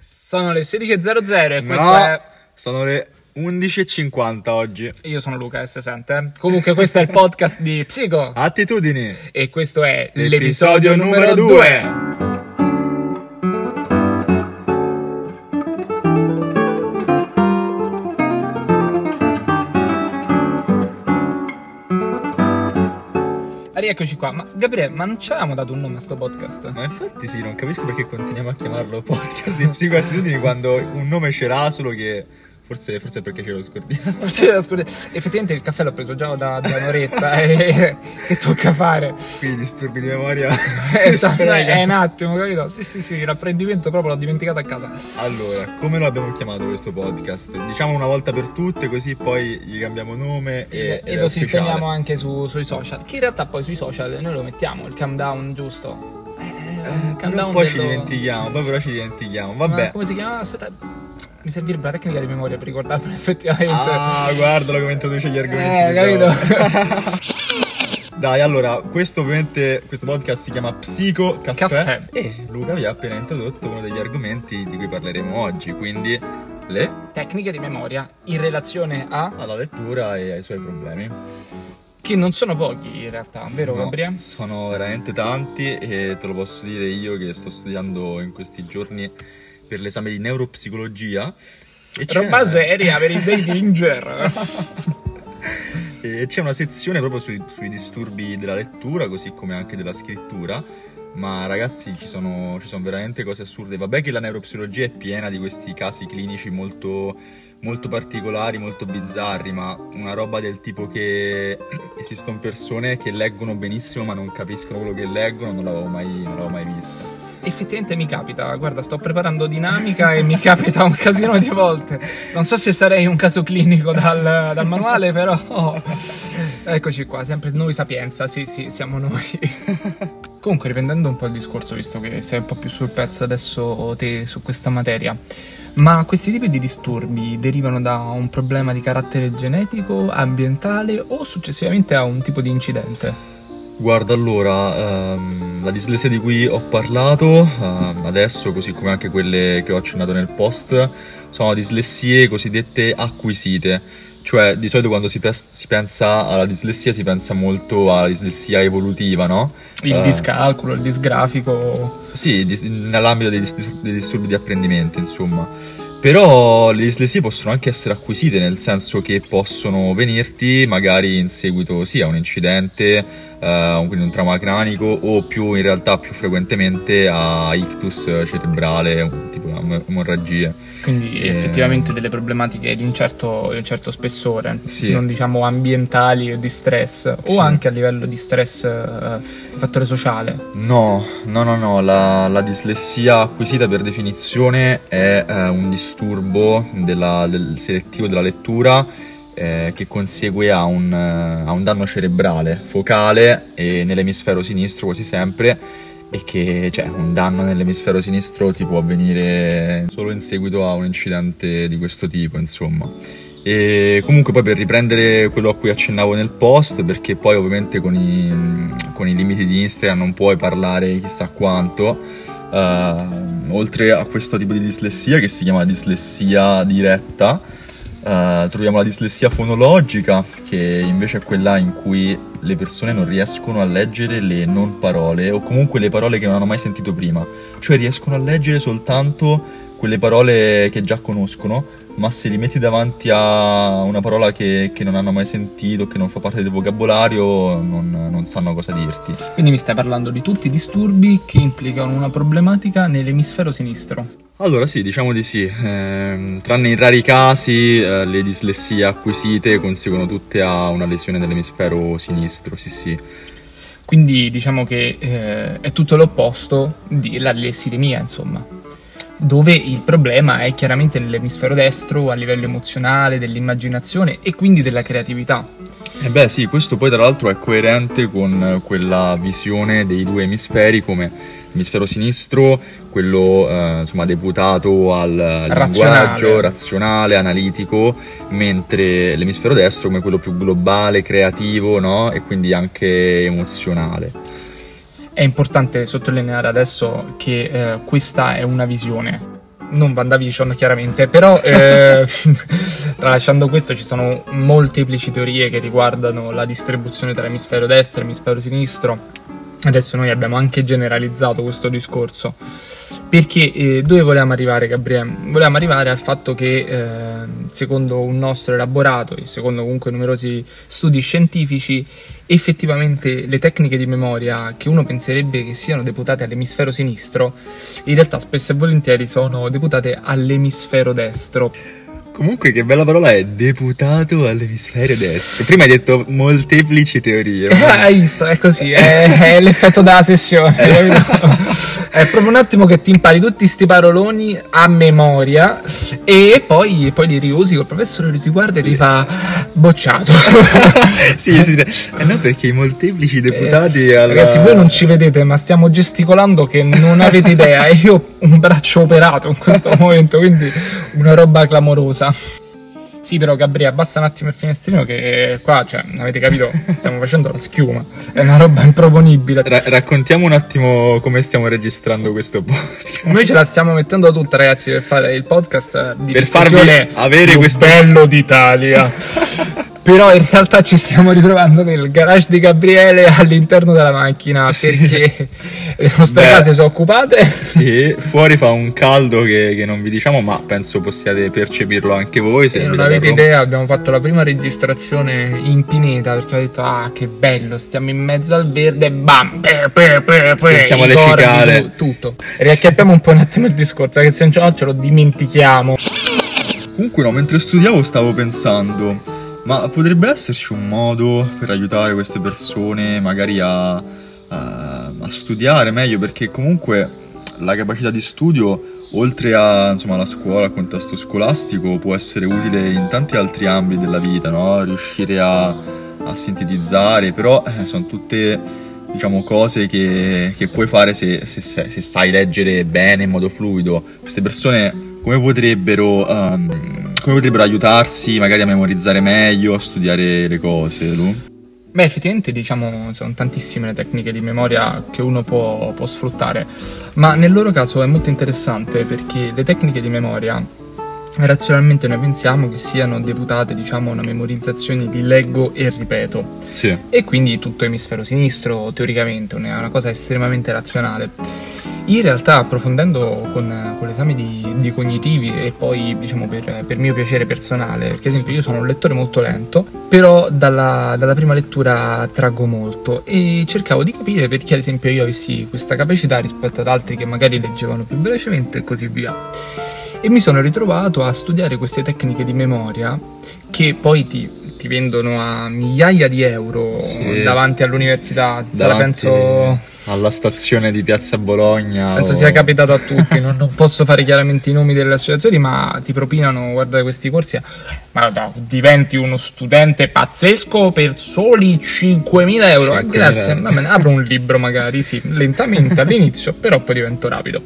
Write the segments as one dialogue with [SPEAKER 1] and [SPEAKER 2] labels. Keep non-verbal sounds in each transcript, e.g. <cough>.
[SPEAKER 1] Sono le 16.00 e questo
[SPEAKER 2] No,
[SPEAKER 1] è...
[SPEAKER 2] sono le 11.50 oggi.
[SPEAKER 1] Io sono Luca S. Sente. Comunque questo è il podcast di Psico
[SPEAKER 2] Attitudini.
[SPEAKER 1] e questo è
[SPEAKER 2] L'episodio
[SPEAKER 1] l'episodio numero
[SPEAKER 2] numero
[SPEAKER 1] 2. Rieccoci qua, ma Gabriele, ma non ci avevamo dato un nome a sto podcast?
[SPEAKER 2] Ma infatti sì, non capisco perché continuiamo a chiamarlo <laughs> podcast di psicoattitudini quando un nome ce l'ha, solo che forse, forse perché ce lo scordiamo. <laughs>
[SPEAKER 1] Cioè, scusa, effettivamente il caffè l'ho preso già da, da un'oretta <laughs> e che tocca fare?
[SPEAKER 2] Quindi disturbi di memoria. <laughs>
[SPEAKER 1] Esatto, è un attimo, capito? Sì, sì, sì, l'apprendimento proprio l'ho dimenticato a casa.
[SPEAKER 2] Allora, come lo abbiamo chiamato questo podcast? Diciamo una volta per tutte, così poi gli cambiamo nome e,
[SPEAKER 1] E, e lo sistemiamo anche su- sui social. Che in realtà poi sui social noi lo mettiamo, il countdown giusto. Eh,
[SPEAKER 2] Prima o poi ci
[SPEAKER 1] dello-
[SPEAKER 2] dimentichiamo, poi però ci dimentichiamo.
[SPEAKER 1] Ma
[SPEAKER 2] Vabbè.
[SPEAKER 1] come si chiama? Aspetta, mi servirebbe la tecnica di memoria per ricordarmelo <laughs> effettivamente.
[SPEAKER 2] Ah, guardalo come introduce gli argomenti.
[SPEAKER 1] Eh, capito? <laughs>
[SPEAKER 2] Dai, allora, questo ovviamente, questo podcast si chiama Psico Caffè,
[SPEAKER 1] Caffè.
[SPEAKER 2] e Luca vi ha appena introdotto uno degli argomenti di cui parleremo oggi, quindi le,
[SPEAKER 1] Tecniche di memoria in relazione a...
[SPEAKER 2] alla lettura e ai suoi problemi.
[SPEAKER 1] che non sono pochi in realtà, vero
[SPEAKER 2] No,
[SPEAKER 1] Gabriele?
[SPEAKER 2] sono veramente tanti e te lo posso dire io che sto studiando in questi giorni per l'esame di neuropsicologia. E
[SPEAKER 1] Roba seria per i dating <laughs>
[SPEAKER 2] E c'è una sezione proprio sui, sui disturbi della lettura, così come anche della scrittura. Ma ragazzi, ci sono, ci sono veramente cose assurde. Vabbè che la neuropsicologia è piena di questi casi clinici molto, molto particolari, molto bizzarri, ma una roba del tipo che <clears throat> esistono persone che leggono benissimo ma non capiscono quello che leggono, non l'avevo mai, non l'avevo mai vista.
[SPEAKER 1] Effettivamente mi capita, guarda, sto preparando dinamica e mi <laughs> capita un casino di volte. Non so se sarei un caso clinico dal, dal manuale, però oh, eccoci qua, sempre noi sapienza, sì, sì, siamo noi. <laughs> Comunque, riprendendo un po' il discorso, visto che sei un po' più sul pezzo adesso te su questa materia, ma questi tipi di disturbi derivano da un problema di carattere genetico, ambientale o successivamente a un tipo di incidente?
[SPEAKER 2] Guarda, allora, ehm, la dislessia di cui ho parlato ehm, adesso, così come anche quelle che ho accennato nel post, sono dislessie cosiddette acquisite. Cioè, di solito quando si, pes- si pensa alla dislessia si pensa molto alla dislessia evolutiva, no?
[SPEAKER 1] Il
[SPEAKER 2] Eh,
[SPEAKER 1] discalculo, il disgrafico.
[SPEAKER 2] Sì, dis- nell'ambito dei, dis- dei disturbi di apprendimento, insomma. Però le dislessie possono anche essere acquisite, nel senso che possono venirti magari in seguito sia a un incidente, eh, quindi un trauma cranico, o più in realtà più frequentemente a ictus cerebrale, tipo emorragie.
[SPEAKER 1] Quindi
[SPEAKER 2] Eh,
[SPEAKER 1] effettivamente delle problematiche di un certo, di un certo spessore,
[SPEAKER 2] Sì.
[SPEAKER 1] non diciamo ambientali o di stress,
[SPEAKER 2] Sì.
[SPEAKER 1] o anche a livello di stress eh, fattore sociale.
[SPEAKER 2] No, no, no, no, la, la dislessia acquisita per definizione è eh, un disturbo della- del selettivo della lettura eh, che consegue a un, eh, a un danno cerebrale focale e nell'emisfero sinistro quasi sempre e che cioè, un danno nell'emisfero sinistro ti può avvenire solo in seguito a un incidente di questo tipo, insomma. E comunque poi per riprendere quello a cui accennavo nel post, perché poi ovviamente con i, con i limiti di Instagram non puoi parlare chissà quanto, eh, oltre a questo tipo di dislessia che si chiama dislessia diretta, eh, troviamo la dislessia fonologica, che invece è quella in cui le persone non riescono a leggere le non parole o comunque le parole che non hanno mai sentito prima, cioè riescono a leggere soltanto quelle parole che già conoscono, ma se li metti davanti a una parola che, che non hanno mai sentito, che non fa parte del vocabolario, non, non sanno cosa dirti.
[SPEAKER 1] Quindi mi stai parlando di tutti i disturbi che implicano una problematica nell'emisfero sinistro.
[SPEAKER 2] Allora sì, diciamo di sì, Ehm, tranne in rari casi eh, le dislessie acquisite conseguono tutte a una lesione dell'emisfero sinistro, sì sì.
[SPEAKER 1] Quindi diciamo che eh, è tutto l'opposto della lessidemia, insomma. Dove il problema è chiaramente nell'emisfero destro a livello emozionale, dell'immaginazione e quindi della creatività.
[SPEAKER 2] E beh sì, questo poi tra l'altro è coerente con eh, quella visione dei due emisferi come l'emisfero sinistro, quello eh, insomma deputato al
[SPEAKER 1] Razionale.
[SPEAKER 2] linguaggio, razionale, analitico, mentre l'emisfero destro come quello più globale, creativo, no? E quindi anche emozionale.
[SPEAKER 1] È importante sottolineare adesso che eh, questa è una visione. non WandaVision chiaramente, però eh, <laughs> tralasciando questo ci sono molteplici teorie che riguardano la distribuzione tra emisfero destro e emisfero sinistro. Adesso noi abbiamo anche generalizzato questo discorso. Perché eh, dove volevamo arrivare, Gabriele? Volevamo arrivare al fatto che, eh, secondo un nostro elaborato e secondo comunque numerosi studi scientifici, effettivamente le tecniche di memoria che uno penserebbe che siano deputate all'emisfero sinistro, in realtà spesso e volentieri sono deputate all'emisfero destro.
[SPEAKER 2] Comunque, che bella parola è deputato all'emisfero destro. Prima hai detto molteplici teorie.
[SPEAKER 1] Eh, <laughs> hai visto, è così, è, è l'effetto della sessione. <laughs> è proprio un attimo che ti impari tutti questi paroloni a memoria e poi, poi li riusi col professore ti guarda e ti fa bocciato. <laughs>
[SPEAKER 2] sì, sì, eh no, perché i molteplici deputati
[SPEAKER 1] eh,
[SPEAKER 2] alla...
[SPEAKER 1] Ragazzi, voi non ci vedete, ma stiamo gesticolando che non avete idea. E <laughs> io ho un braccio operato in questo momento, quindi una roba clamorosa. Sì, però Gabriele, abbassa un attimo il finestrino che qua, cioè, avete capito, stiamo facendo la schiuma. È una roba improponibile.
[SPEAKER 2] Ra- raccontiamo un attimo come stiamo registrando questo podcast. <laughs>
[SPEAKER 1] Noi ce la stiamo mettendo tutta, ragazzi, per fare il podcast di
[SPEAKER 2] per farvi avere questo
[SPEAKER 1] bello d'Italia. Però in realtà ci stiamo ritrovando nel garage di Gabriele all'interno della macchina sì. perché le nostre Beh, case sono occupate.
[SPEAKER 2] Sì, <laughs> fuori fa un caldo che, che, non vi diciamo, ma penso possiate percepirlo anche voi.
[SPEAKER 1] Se non avete idea, abbiamo fatto la prima registrazione in pineta perché ho detto, ah, che bello, stiamo in mezzo al verde, bam, pe, pe, pe, pe,
[SPEAKER 2] sentiamo le corvi, cicale.
[SPEAKER 1] Tutto. Riacchiappiamo un po' un attimo il discorso, che se no ce lo dimentichiamo.
[SPEAKER 2] Comunque, no, mentre studiavo stavo pensando ma potrebbe esserci un modo per aiutare queste persone magari a, a, a studiare meglio perché comunque la capacità di studio oltre a, insomma, alla scuola, al contesto scolastico, può essere utile in tanti altri ambiti della vita, no? riuscire a, a, sintetizzare, però eh, sono tutte diciamo, cose che, che puoi fare se, se, se, sai leggere bene in modo fluido. Queste persone come potrebbero, um, potrebbero aiutarsi magari a memorizzare meglio, a studiare le cose, Lu?
[SPEAKER 1] Beh, effettivamente diciamo sono tantissime le tecniche di memoria che uno può, può sfruttare, ma nel loro caso è molto interessante perché le tecniche di memoria razionalmente noi pensiamo che siano deputate diciamo a una memorizzazione di leggo e ripeto
[SPEAKER 2] sì.
[SPEAKER 1] e quindi tutto emisfero sinistro teoricamente è una cosa estremamente razionale in realtà approfondendo con, con l'esame di, di, cognitivi e poi diciamo per, per, mio piacere personale, perché ad esempio io sono un lettore molto lento, però dalla, dalla prima lettura traggo molto e cercavo di capire perché ad esempio io avessi questa capacità rispetto ad altri che magari leggevano più velocemente e così via. E mi sono ritrovato a studiare queste tecniche di memoria che poi ti, ti vendono a migliaia di euro sì. davanti all'università. Davanti... penso
[SPEAKER 2] alla stazione di Piazza Bologna.
[SPEAKER 1] Penso
[SPEAKER 2] o...
[SPEAKER 1] sia capitato a tutti, non, non, posso fare chiaramente i nomi delle associazioni, ma ti propinano, guarda questi corsi, ma no, diventi uno studente pazzesco per soli 5.000 euro. 5.000. Eh, grazie, Vabbè, apro un libro magari, sì, lentamente all'inizio, però poi divento rapido.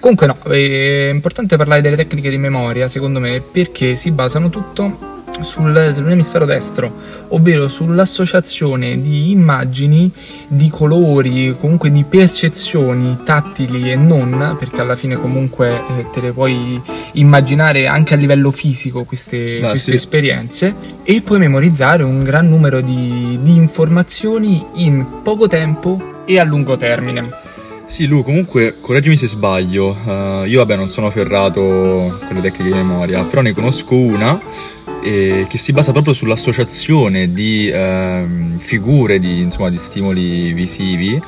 [SPEAKER 1] Comunque no, è importante parlare delle tecniche di memoria, secondo me, perché si basano tutto sul, sull'emisfero destro, ovvero sull'associazione di immagini, di colori, comunque di percezioni tattili e non, perché alla fine comunque eh, te le puoi immaginare anche a livello fisico queste, ah, queste sì. esperienze e puoi memorizzare un gran numero di, di informazioni in poco tempo e a lungo termine.
[SPEAKER 2] Sì, Lu, comunque, correggimi se sbaglio. Uh, io, vabbè, non sono ferrato con le tecniche di memoria, però ne conosco una eh, che si basa proprio sull'associazione di eh, figure, di, insomma, di, stimoli visivi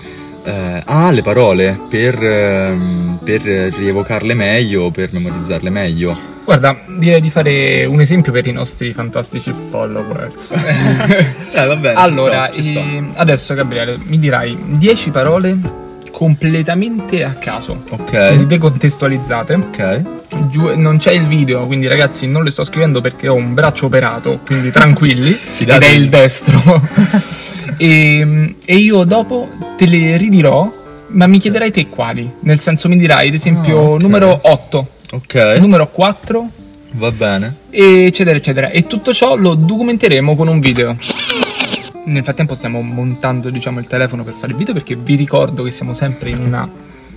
[SPEAKER 2] eh, alle parole per, ehm, per rievocarle meglio, per memorizzarle meglio.
[SPEAKER 1] Guarda, direi di fare un esempio per i nostri fantastici followers. <laughs>
[SPEAKER 2] eh, va bene,
[SPEAKER 1] allora,
[SPEAKER 2] sto, sto.
[SPEAKER 1] Eh, adesso Gabriele, mi dirai 10 parole completamente a caso.
[SPEAKER 2] Ok.
[SPEAKER 1] Decontestualizzate.
[SPEAKER 2] Ok.
[SPEAKER 1] Giù, non c'è il video, quindi ragazzi non le sto scrivendo perché ho un braccio operato, quindi <laughs> tranquilli. ed è il destro. <laughs> e, e, io dopo te le ridirò, ma mi chiederai te quali. Nel senso mi dirai, ad esempio, oh, okay. numero 8.
[SPEAKER 2] Ok.
[SPEAKER 1] Numero 4.
[SPEAKER 2] Va bene.
[SPEAKER 1] Eccetera, eccetera. E tutto ciò lo documenteremo con un video. Nel frattempo stiamo montando diciamo, il telefono per fare il video perché vi ricordo che siamo sempre in una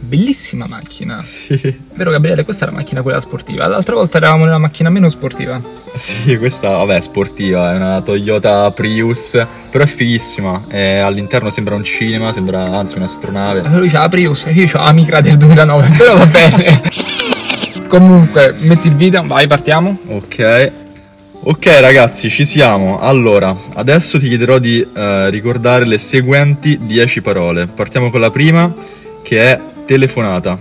[SPEAKER 1] Bellissima macchina.
[SPEAKER 2] Sì,
[SPEAKER 1] Vero Gabriele, questa è la macchina quella sportiva. L'altra volta eravamo nella macchina meno sportiva.
[SPEAKER 2] sì, questa, vabbè, è sportiva, è una Toyota Prius, però è fighissima. E all'interno sembra un cinema, sembra anzi un'astronave.
[SPEAKER 1] Lui c'ha la Prius io c'ho la Micra del 2009, però va bene. <laughs> Comunque, metti il video, vai, partiamo.
[SPEAKER 2] Ok. Ok ragazzi, ci siamo. Allora, adesso ti chiederò di eh, ricordare le seguenti 10 parole. Partiamo con la prima, che è telefonata,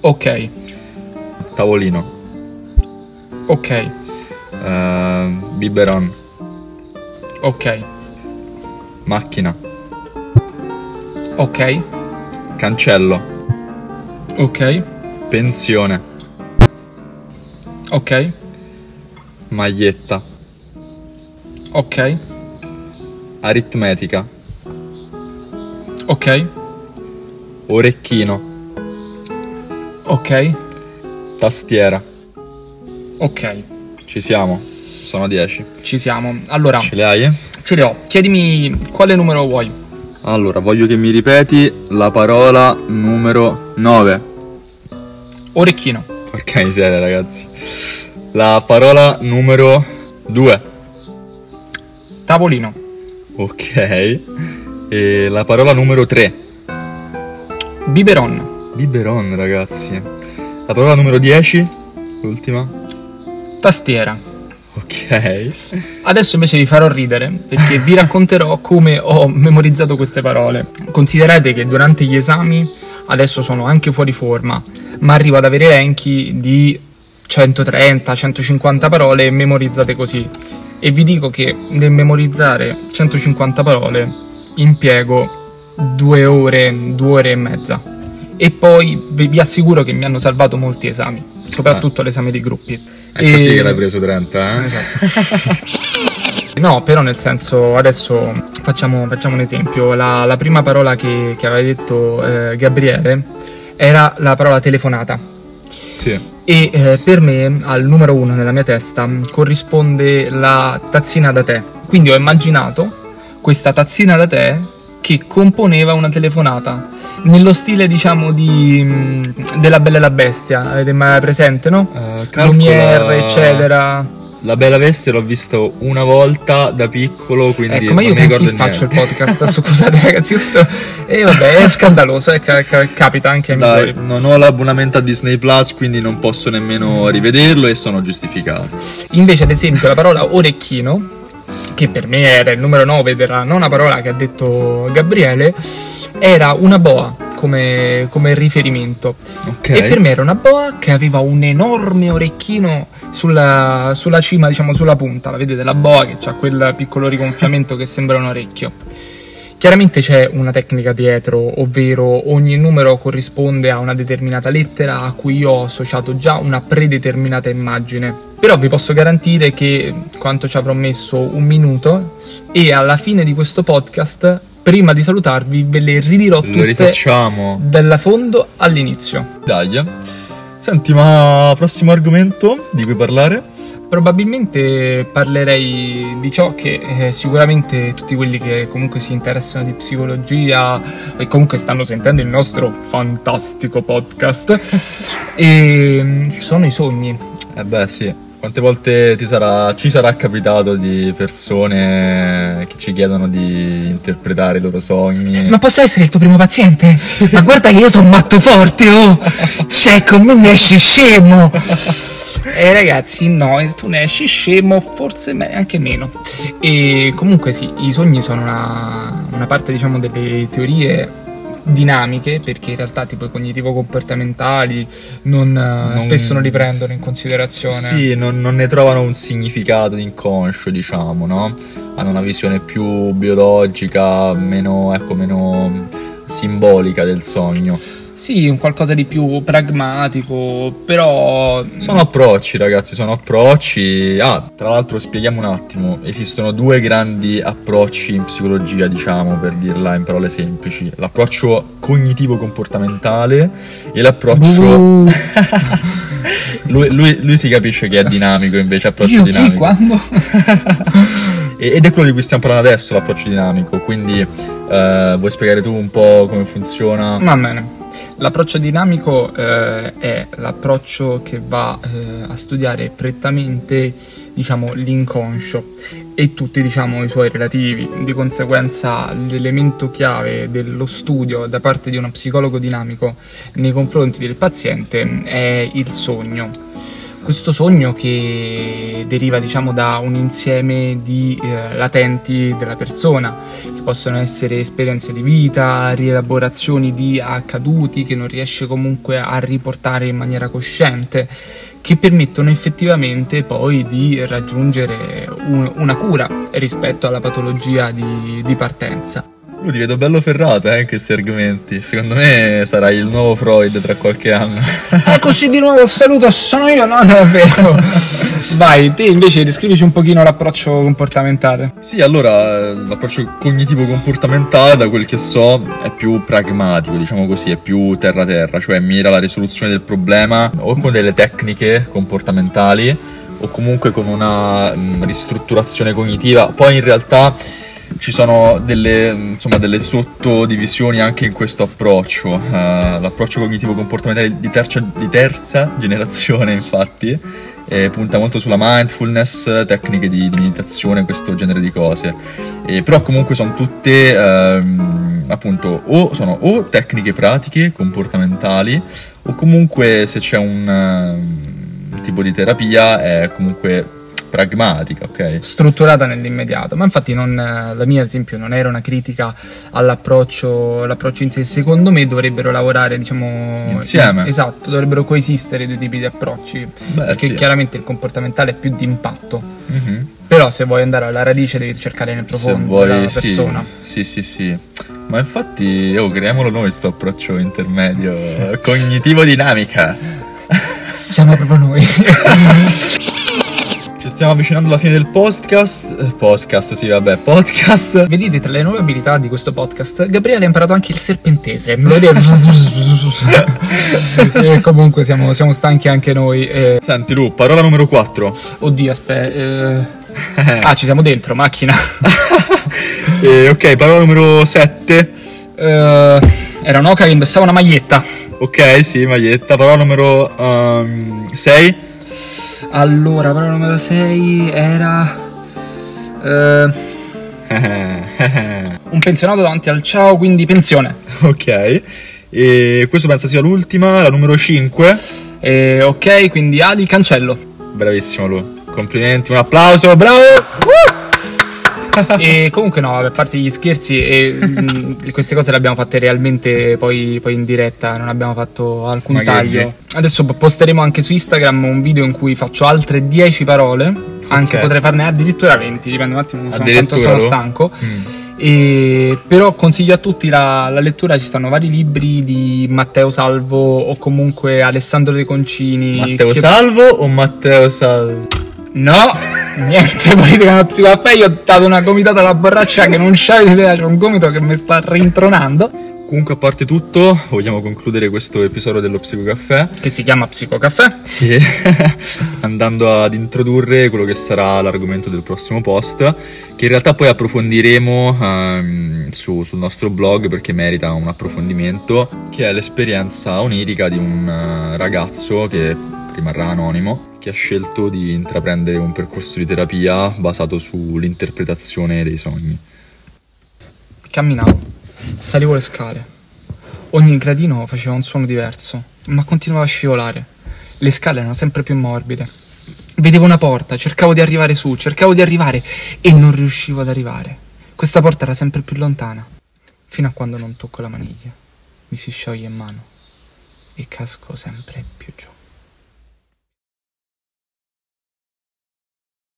[SPEAKER 1] Ok,
[SPEAKER 2] tavolino,
[SPEAKER 1] ok,
[SPEAKER 2] eh, biberon,
[SPEAKER 1] ok,
[SPEAKER 2] macchina,
[SPEAKER 1] ok,
[SPEAKER 2] cancello,
[SPEAKER 1] ok,
[SPEAKER 2] pensione,
[SPEAKER 1] ok,
[SPEAKER 2] maglietta,
[SPEAKER 1] ok,
[SPEAKER 2] aritmetica,
[SPEAKER 1] ok,
[SPEAKER 2] orecchino,
[SPEAKER 1] ok,
[SPEAKER 2] tastiera.
[SPEAKER 1] ok.
[SPEAKER 2] Ci siamo. Sono 10.
[SPEAKER 1] Ci siamo. Allora,
[SPEAKER 2] Ce le hai? eh?
[SPEAKER 1] ce le ho. Chiedimi quale numero vuoi.
[SPEAKER 2] Allora, voglio che mi ripeti la parola numero 9.
[SPEAKER 1] Orecchino,
[SPEAKER 2] Porca miseria, ragazzi. La parola numero 2.
[SPEAKER 1] tavolino,
[SPEAKER 2] Ok. E la parola numero 3.
[SPEAKER 1] biberon,
[SPEAKER 2] Biberon, ragazzi. La parola numero 10. L'ultima.
[SPEAKER 1] tastiera.
[SPEAKER 2] Ok.
[SPEAKER 1] Adesso invece vi farò ridere perché vi racconterò come ho memorizzato queste parole. Considerate che durante gli esami adesso sono anche fuori forma, ma arrivo ad avere elenchi di 130-150 parole memorizzate così. E vi dico che nel memorizzare 150 parole impiego due ore, due ore e mezza. E poi vi assicuro che mi hanno salvato molti esami, soprattutto l'esame dei gruppi.
[SPEAKER 2] È così
[SPEAKER 1] E-
[SPEAKER 2] che l'hai preso 30, eh?
[SPEAKER 1] Esatto. <laughs> No, però nel senso, adesso facciamo, facciamo un esempio. La, la prima parola che, che aveva detto eh, Gabriele era la parola telefonata.
[SPEAKER 2] Sì.
[SPEAKER 1] E eh, per me, al numero uno nella mia testa, corrisponde la tazzina da tè. Quindi ho immaginato questa tazzina da tè che componeva una telefonata. Nello stile, diciamo, di, mh, della Bella e la Bestia. Avete mai presente, no?
[SPEAKER 2] Eh, calcola-
[SPEAKER 1] Lumiere, eccetera.
[SPEAKER 2] La Bella Veste l'ho visto una volta da piccolo, quindi
[SPEAKER 1] Ecco, ma io
[SPEAKER 2] non mi ricordo
[SPEAKER 1] faccio il podcast? Scusate ragazzi, questo... E vabbè, è scandaloso, eh, ca- ca- capita anche ai
[SPEAKER 2] Dai,
[SPEAKER 1] migliori.
[SPEAKER 2] non ho l'abbonamento a Disney Plus, quindi non posso nemmeno rivederlo e sono giustificato.
[SPEAKER 1] Invece, ad esempio, la parola orecchino, che per me era il numero 9 della nona parola che ha detto Gabriele, era una boa come, come riferimento.
[SPEAKER 2] Ok.
[SPEAKER 1] E per me era una boa che aveva un enorme orecchino sulla, sulla cima, diciamo sulla punta. La vedete, la boa che ha quel piccolo rigonfiamento che sembra un orecchio. Chiaramente c'è una tecnica dietro, ovvero ogni numero corrisponde a una determinata lettera a cui io ho associato già una predeterminata immagine. Però vi posso garantire che quanto ci avrò messo un minuto e alla fine di questo podcast, prima di salutarvi, ve le ridirò
[SPEAKER 2] Lo
[SPEAKER 1] tutte
[SPEAKER 2] rifacciamo.
[SPEAKER 1] dalla fondo all'inizio.
[SPEAKER 2] Dai. Senti, ma prossimo argomento di cui parlare?
[SPEAKER 1] Probabilmente parlerei di ciò che eh, sicuramente tutti quelli che comunque si interessano di psicologia e comunque stanno sentendo il nostro fantastico podcast <laughs> e mm, sono i sogni.
[SPEAKER 2] Eh beh, sì. Quante volte ti sarà, ci sarà capitato di persone che ci chiedono di interpretare i loro sogni?
[SPEAKER 1] Ma posso essere il tuo primo paziente? <laughs> Ma guarda che io sono matto forte, oh! Se con me ne esci scemo! Eh ragazzi, no, tu ne esci scemo, forse me- anche meno. E comunque sì, i sogni sono una, una parte, diciamo, delle teorie dinamiche, perché in realtà tipo i cognitivo-comportamentali non, eh,
[SPEAKER 2] Non-
[SPEAKER 1] spesso non li prendono in considerazione.
[SPEAKER 2] Sì, non, non ne trovano un significato inconscio, diciamo, no? Hanno una visione più biologica, meno, ecco, meno simbolica del sogno.
[SPEAKER 1] Sì, un qualcosa di più pragmatico, però...
[SPEAKER 2] Sono approcci, ragazzi, sono approcci. Ah, tra l'altro spieghiamo un attimo, esistono due grandi approcci in psicologia, diciamo, per dirla in parole semplici. L'approccio cognitivo-comportamentale e l'approccio...
[SPEAKER 1] Buh. <laughs>
[SPEAKER 2] lui, lui- lui si capisce che è dinamico, invece approccio
[SPEAKER 1] Io chi,
[SPEAKER 2] dinamico.
[SPEAKER 1] quando? <laughs>
[SPEAKER 2] E- ed è quello di cui stiamo parlando adesso, l'approccio dinamico. Quindi eh, vuoi spiegare tu un po' come funziona?
[SPEAKER 1] Va bene. L'approccio dinamico eh, è l'approccio che va eh, a studiare prettamente diciamo, l'inconscio e tutti diciamo, i suoi relativi. Di conseguenza l'elemento chiave dello studio da parte di uno psicologo dinamico nei confronti del paziente è il sogno questo sogno che deriva diciamo da un insieme di eh, latenti della persona che possono essere esperienze di vita, rielaborazioni di accaduti che non riesce comunque a riportare in maniera cosciente che permettono effettivamente poi di raggiungere un, una cura rispetto alla patologia di, di partenza.
[SPEAKER 2] Io ti vedo bello ferrato eh, in questi argomenti. Secondo me sarai il nuovo Freud tra qualche anno.
[SPEAKER 1] Eccoci di nuovo, saluto, sono io, no, non è vero. Vai, te invece descrivici un pochino l'approccio comportamentale.
[SPEAKER 2] Sì, allora, l'approccio cognitivo-comportamentale, da quel che so, è più pragmatico, diciamo così, è più terra-terra, cioè mira alla risoluzione del problema o con delle tecniche comportamentali o comunque con una mh, ristrutturazione cognitiva. Poi in realtà ci sono delle, insomma, delle sottodivisioni anche in questo approccio. Uh, l'approccio cognitivo-comportamentale di terza, di terza generazione, infatti, eh, punta molto sulla mindfulness, tecniche di, di meditazione, questo genere di cose. Eh, però comunque sono tutte, ehm, appunto, o sono o tecniche pratiche, comportamentali, o comunque se c'è un, um, tipo di terapia è comunque pragmatica, ok?
[SPEAKER 1] Strutturata nell'immediato, ma infatti non, la mia ad esempio non era una critica all'approccio, in sé, secondo me dovrebbero lavorare diciamo
[SPEAKER 2] insieme.
[SPEAKER 1] In, esatto, dovrebbero coesistere i due tipi di approcci, Beh, perché sì. chiaramente il comportamentale è più di impatto. Mm-hmm. Però se vuoi andare alla radice devi cercare nel profondo vuoi, della persona.
[SPEAKER 2] Sì, sì, sì, sì. Ma infatti, oh, creiamolo noi questo approccio intermedio cognitivo-dinamica.
[SPEAKER 1] Siamo proprio noi. <laughs>
[SPEAKER 2] Stiamo avvicinando alla fine del podcast. Eh, podcast, sì, vabbè, podcast.
[SPEAKER 1] Vedete, tra le nuove abilità di questo podcast, Gabriele ha imparato anche il serpentese. Me lo e <laughs> comunque siamo, siamo, stanchi anche noi. E...
[SPEAKER 2] Senti, Lu, parola numero 4.
[SPEAKER 1] Oddio, aspetta. Eh... ah, ci siamo dentro, macchina. <laughs>
[SPEAKER 2] e, ok, parola numero 7.
[SPEAKER 1] Uh, eh, era un'oca che indossava una maglietta.
[SPEAKER 2] Ok, sì, maglietta. Parola numero 6. Um,
[SPEAKER 1] allora, parola numero 6 era... Eh, <laughs> un pensionato davanti al ciao, quindi pensione.
[SPEAKER 2] Ok. E questo penso sia l'ultima, la numero 5.
[SPEAKER 1] E, ok, quindi Ali Cancello.
[SPEAKER 2] Bravissimo Lu. Complimenti, un applauso, bravo!
[SPEAKER 1] Uh! <laughs> e comunque no, a parte gli scherzi, e, mh, queste cose le abbiamo fatte realmente poi, poi in diretta, non abbiamo fatto alcun Magari. taglio. Adesso posteremo anche su Instagram un video in cui faccio altre 10 parole, anche okay. potrei farne addirittura 20, dipende un attimo da quanto sono stanco. Mm. E, però consiglio a tutti la, la, lettura, ci stanno vari libri di Matteo Salvo o comunque Alessandro De Concini.
[SPEAKER 2] Matteo che... Salvo o Matteo Salvo?
[SPEAKER 1] No, niente politica nello psicocaffè. Io ho dato una gomitata alla borraccia che non c'avete idea. C'è un gomito che mi sta rintronando.
[SPEAKER 2] Comunque, a parte tutto, vogliamo concludere questo episodio dello Psicocaffè.
[SPEAKER 1] Che si chiama Psicocaffè.
[SPEAKER 2] Sì, <laughs> andando ad introdurre quello che sarà l'argomento del prossimo post, che in realtà poi approfondiremo um, su, sul nostro blog perché merita un approfondimento, che è l'esperienza onirica di un uh, ragazzo che rimarrà anonimo, che ha scelto di intraprendere un percorso di terapia basato sull'interpretazione dei sogni.
[SPEAKER 1] Camminavo, salivo le scale. Ogni gradino faceva un suono diverso, ma continuavo a scivolare. Le scale erano sempre più morbide. Vedevo una porta, cercavo di arrivare su, cercavo di arrivare e non riuscivo ad arrivare. Questa porta era sempre più lontana, fino a quando non tocco la maniglia. Mi si scioglie in mano e casco sempre più giù.